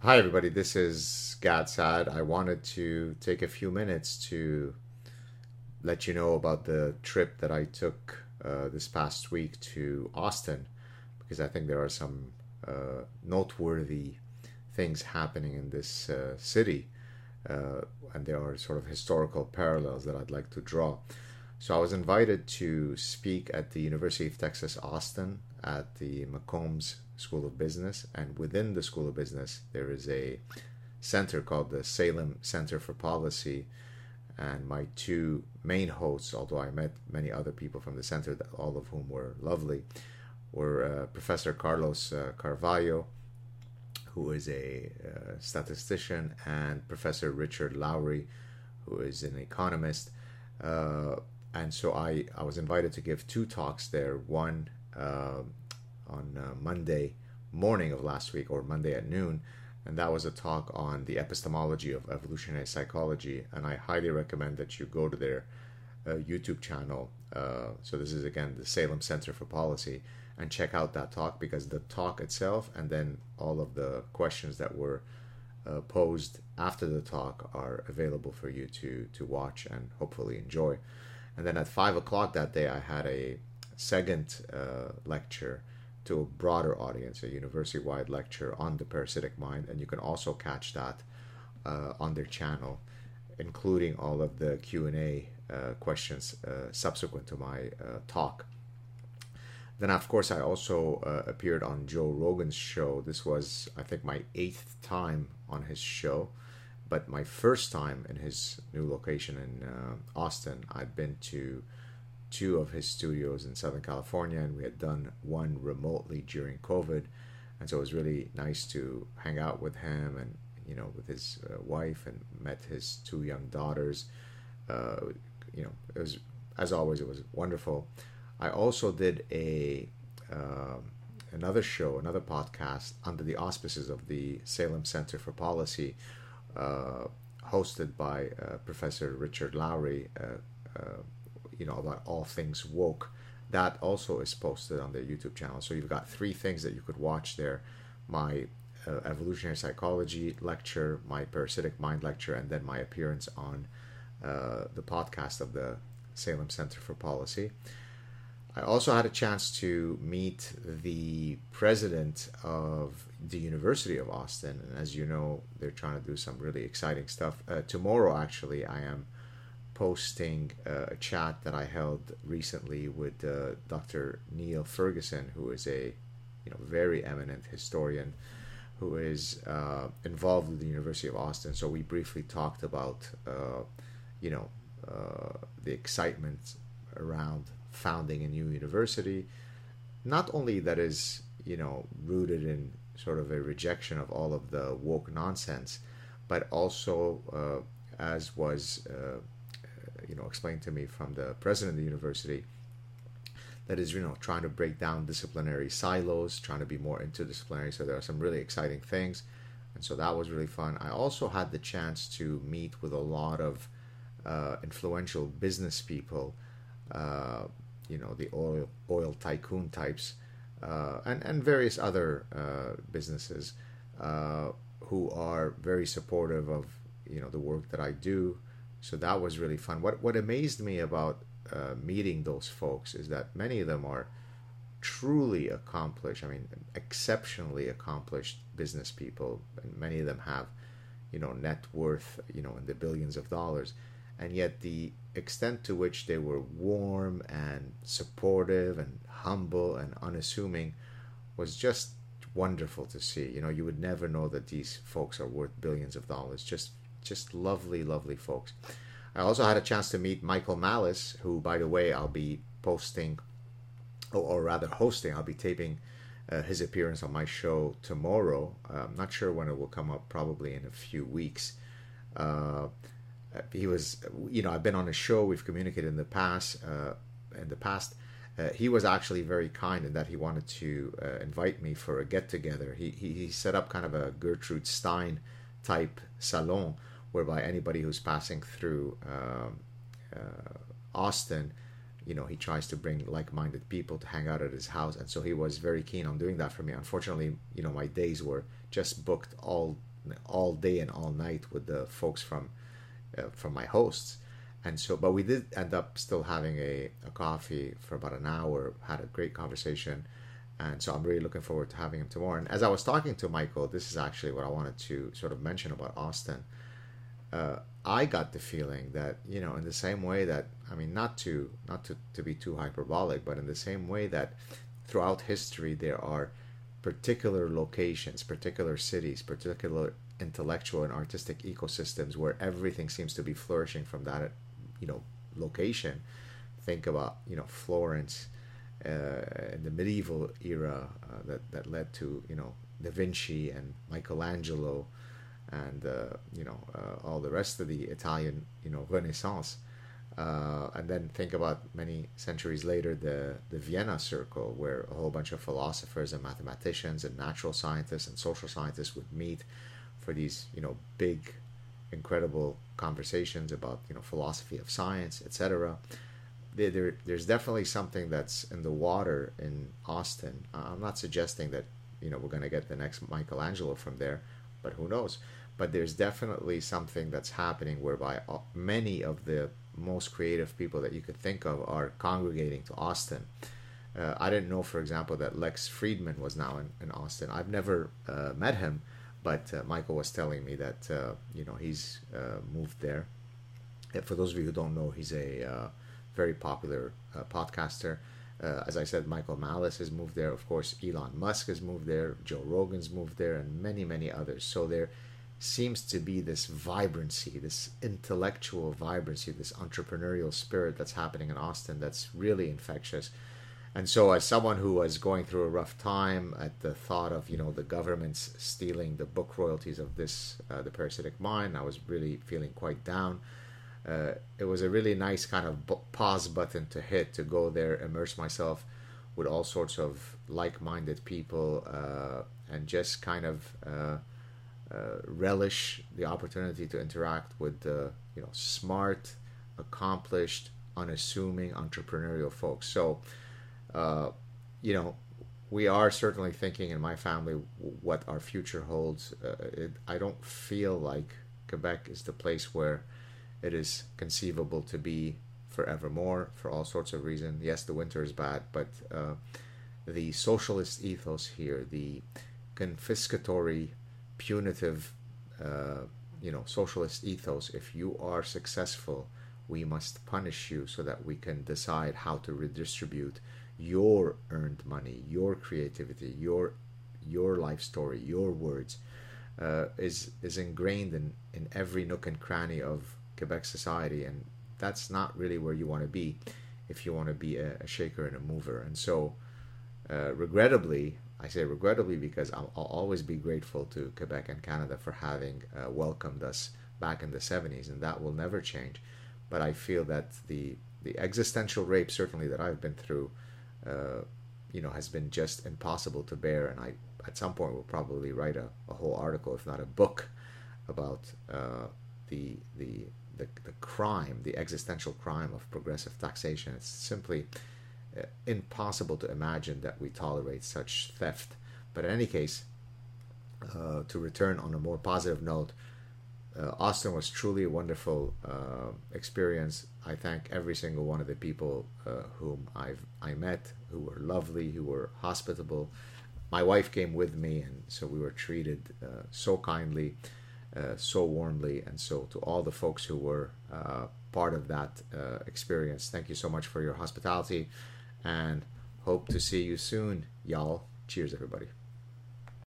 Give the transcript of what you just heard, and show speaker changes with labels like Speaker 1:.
Speaker 1: Hi, everybody. This is Gad Saad. I wanted to take a few minutes to let you know about the trip that I took uh, this past week to Austin because I think there are some uh, noteworthy things happening in this uh, city uh, and there are sort of historical parallels that I'd like to draw. So I was invited to speak at the University of Texas Austin at the McCombs School of Business, and within the School of Business, there is a center called the Salem Center for Policy. And my two main hosts, although I met many other people from the center, all of whom were lovely, were uh, Professor Carlos uh, Carvalho, who is a uh, statistician, and Professor Richard Lowery, who is an economist. Uh, and so I, I was invited to give two talks there one uh, on uh, Monday morning of last week or Monday at noon, and that was a talk on the epistemology of evolutionary psychology. And I highly recommend that you go to their uh, YouTube channel. Uh, so this is again the Salem Center for Policy, and check out that talk because the talk itself and then all of the questions that were uh, posed after the talk are available for you to to watch and hopefully enjoy. And then at five o'clock that day, I had a second uh, lecture to a broader audience, a university wide lecture on the parasitic mind. And you can also catch that uh, on their channel, including all of the Q&A uh, questions uh, subsequent to my uh, talk. Then, of course, I also uh, appeared on Joe Rogan's show. This was, I think, my eighth time on his show but my first time in his new location in uh, Austin, I'd been to two of his studios in Southern California, and we had done one remotely during COVID, and so it was really nice to hang out with him and you know with his uh, wife and met his two young daughters. Uh, you know, it was as always, it was wonderful. I also did a um, another show, another podcast under the auspices of the Salem Center for Policy, uh, hosted by uh, Professor Richard Lowery. Uh, you know about all things woke. That also is posted on their youtube channel. So you've got three things that you could watch there. My uh, evolutionary psychology lecture my parasitic mind lecture and then my appearance on uh, the podcast of the salem center for policy. I also had a chance to meet the president of the university of austin and as you know they're trying to do some really exciting stuff. Uh, tomorrow actually i am posting uh, a chat that I held recently with uh, Dr. Niall Ferguson, who is a you know very eminent historian who is uh, involved with the University of Austin. So we briefly talked about uh, you know uh, the excitement around founding a new university, not only that is you know rooted in sort of a rejection of all of the woke nonsense, but also uh, as was you know explained to me from the president of the university that is you know trying to break down disciplinary silos trying to be more interdisciplinary. So there are some really exciting things. And so that was really fun. I also had the chance to meet with a lot of uh, influential business people uh, you know the oil oil tycoon types uh, and and various other uh, businesses uh, who are very supportive of you know the work that I do so that was really fun. What what amazed me about uh, meeting those folks is that many of them are truly accomplished. I mean, exceptionally accomplished business people, and many of them have, you know, net worth, you know, in the billions of dollars, and yet the extent to which they were warm and supportive and humble and unassuming was just wonderful to see. You know, you would never know that these folks are worth billions of dollars just just lovely, lovely folks. I also had a chance to meet Michael Malice, who, by the way, I'll be posting, or, or rather hosting. I'll be taping uh, his appearance on my show tomorrow. Uh, I'm not sure when it will come up. Probably in a few weeks. Uh, he was, you know, I've been on a show. We've communicated in the past. Uh, in the past, uh, he was actually very kind in that he wanted to uh, invite me for a get together. He, he he set up kind of a Gertrude Stein type salon whereby anybody who's passing through um, uh, Austin, you know, he tries to bring like-minded people to hang out at his house, and so he was very keen on doing that for me. Unfortunately, you know, my days were just booked all all day and all night with the folks from uh, from my hosts. And so, but we did end up still having a, a coffee for about an hour, had a great conversation. And so I'm really looking forward to having him tomorrow. And as I was talking to Michael, this is actually what I wanted to sort of mention about Austin. Uh, I got the feeling that you know, in the same way that I mean, not to not to, to be too hyperbolic, but in the same way that throughout history there are particular locations, particular cities, particular intellectual and artistic ecosystems where everything seems to be flourishing from that you know location. Think about you know Florence uh, in the medieval era uh, that that led to you know Da Vinci and Michelangelo and uh, you know uh, all the rest of the Italian you know Renaissance. Uh, and then think about many centuries later the, the Vienna Circle, where a whole bunch of philosophers and mathematicians and natural scientists and social scientists would meet for these, you know, big, incredible conversations about, you know, philosophy of science, etc. There, there, there's definitely something that's in the water in Austin. I'm not suggesting that, you know, we're going to get the next Michelangelo from there, but who knows? But there's definitely something that's happening whereby many of the most creative people that you could think of are congregating to Austin. Uh, I didn't know, for example, that Lex Fridman was now in, in Austin. I've never uh, met him, but uh, Michael was telling me that uh, you know he's uh, moved there. And for those of you who don't know, he's a uh, very popular podcaster. as I said, Michael Malice has moved there. Of course, Elon Musk has moved there. Joe Rogan's moved there, and many, many others. So there seems to be this vibrancy, this intellectual vibrancy, this entrepreneurial spirit that's happening in Austin that's really infectious. And so, as someone who was going through a rough time at the thought of you know the government's stealing the book royalties of this uh, the Parasitic Mind, I was really feeling quite down. Uh, it was a really nice kind of pause button to hit to go there, immerse myself with all sorts of like-minded people, uh, and just kind of uh, uh, relish the opportunity to interact with the you know smart, accomplished, unassuming entrepreneurial folks. So, uh, you know, we are certainly thinking in my family what our future holds. Uh, it, I don't feel like Quebec is the place where it is conceivable to be forevermore for all sorts of reasons. Yes, the winter is bad, but uh, the socialist ethos here, the confiscatory punitive, uh, you know, socialist ethos. If you are successful, we must punish you so that we can decide how to redistribute your earned money, your creativity, your your life story, your words, uh, is is ingrained in in every nook and cranny of Quebec society, and that's not really where you want to be if you want to be a, a shaker and a mover. And so, uh, regrettably, I say regrettably because I'll, I'll, always be grateful to Quebec and Canada for having uh, welcomed us back in the 70s, and that will never change. But I feel that the the existential rape, certainly that I've been through, uh, you know, has been just impossible to bear. And I, at some point, will probably write a, a whole article, if not a book, about uh, the, the the the crime, the existential crime of progressive taxation. It's simply uh, impossible to imagine that we tolerate such theft. But in any case, uh, to return on a more positive note, uh, Austin was truly a wonderful uh, experience. I thank every single one of the people uh, whom I've I met, who were lovely, who were hospitable. My wife came with me, and so we were treated so kindly, Uh, so warmly, and so to all the folks who were uh, part of that uh, experience. Thank you so much for your hospitality and hope to see you soon, y'all. Cheers, everybody.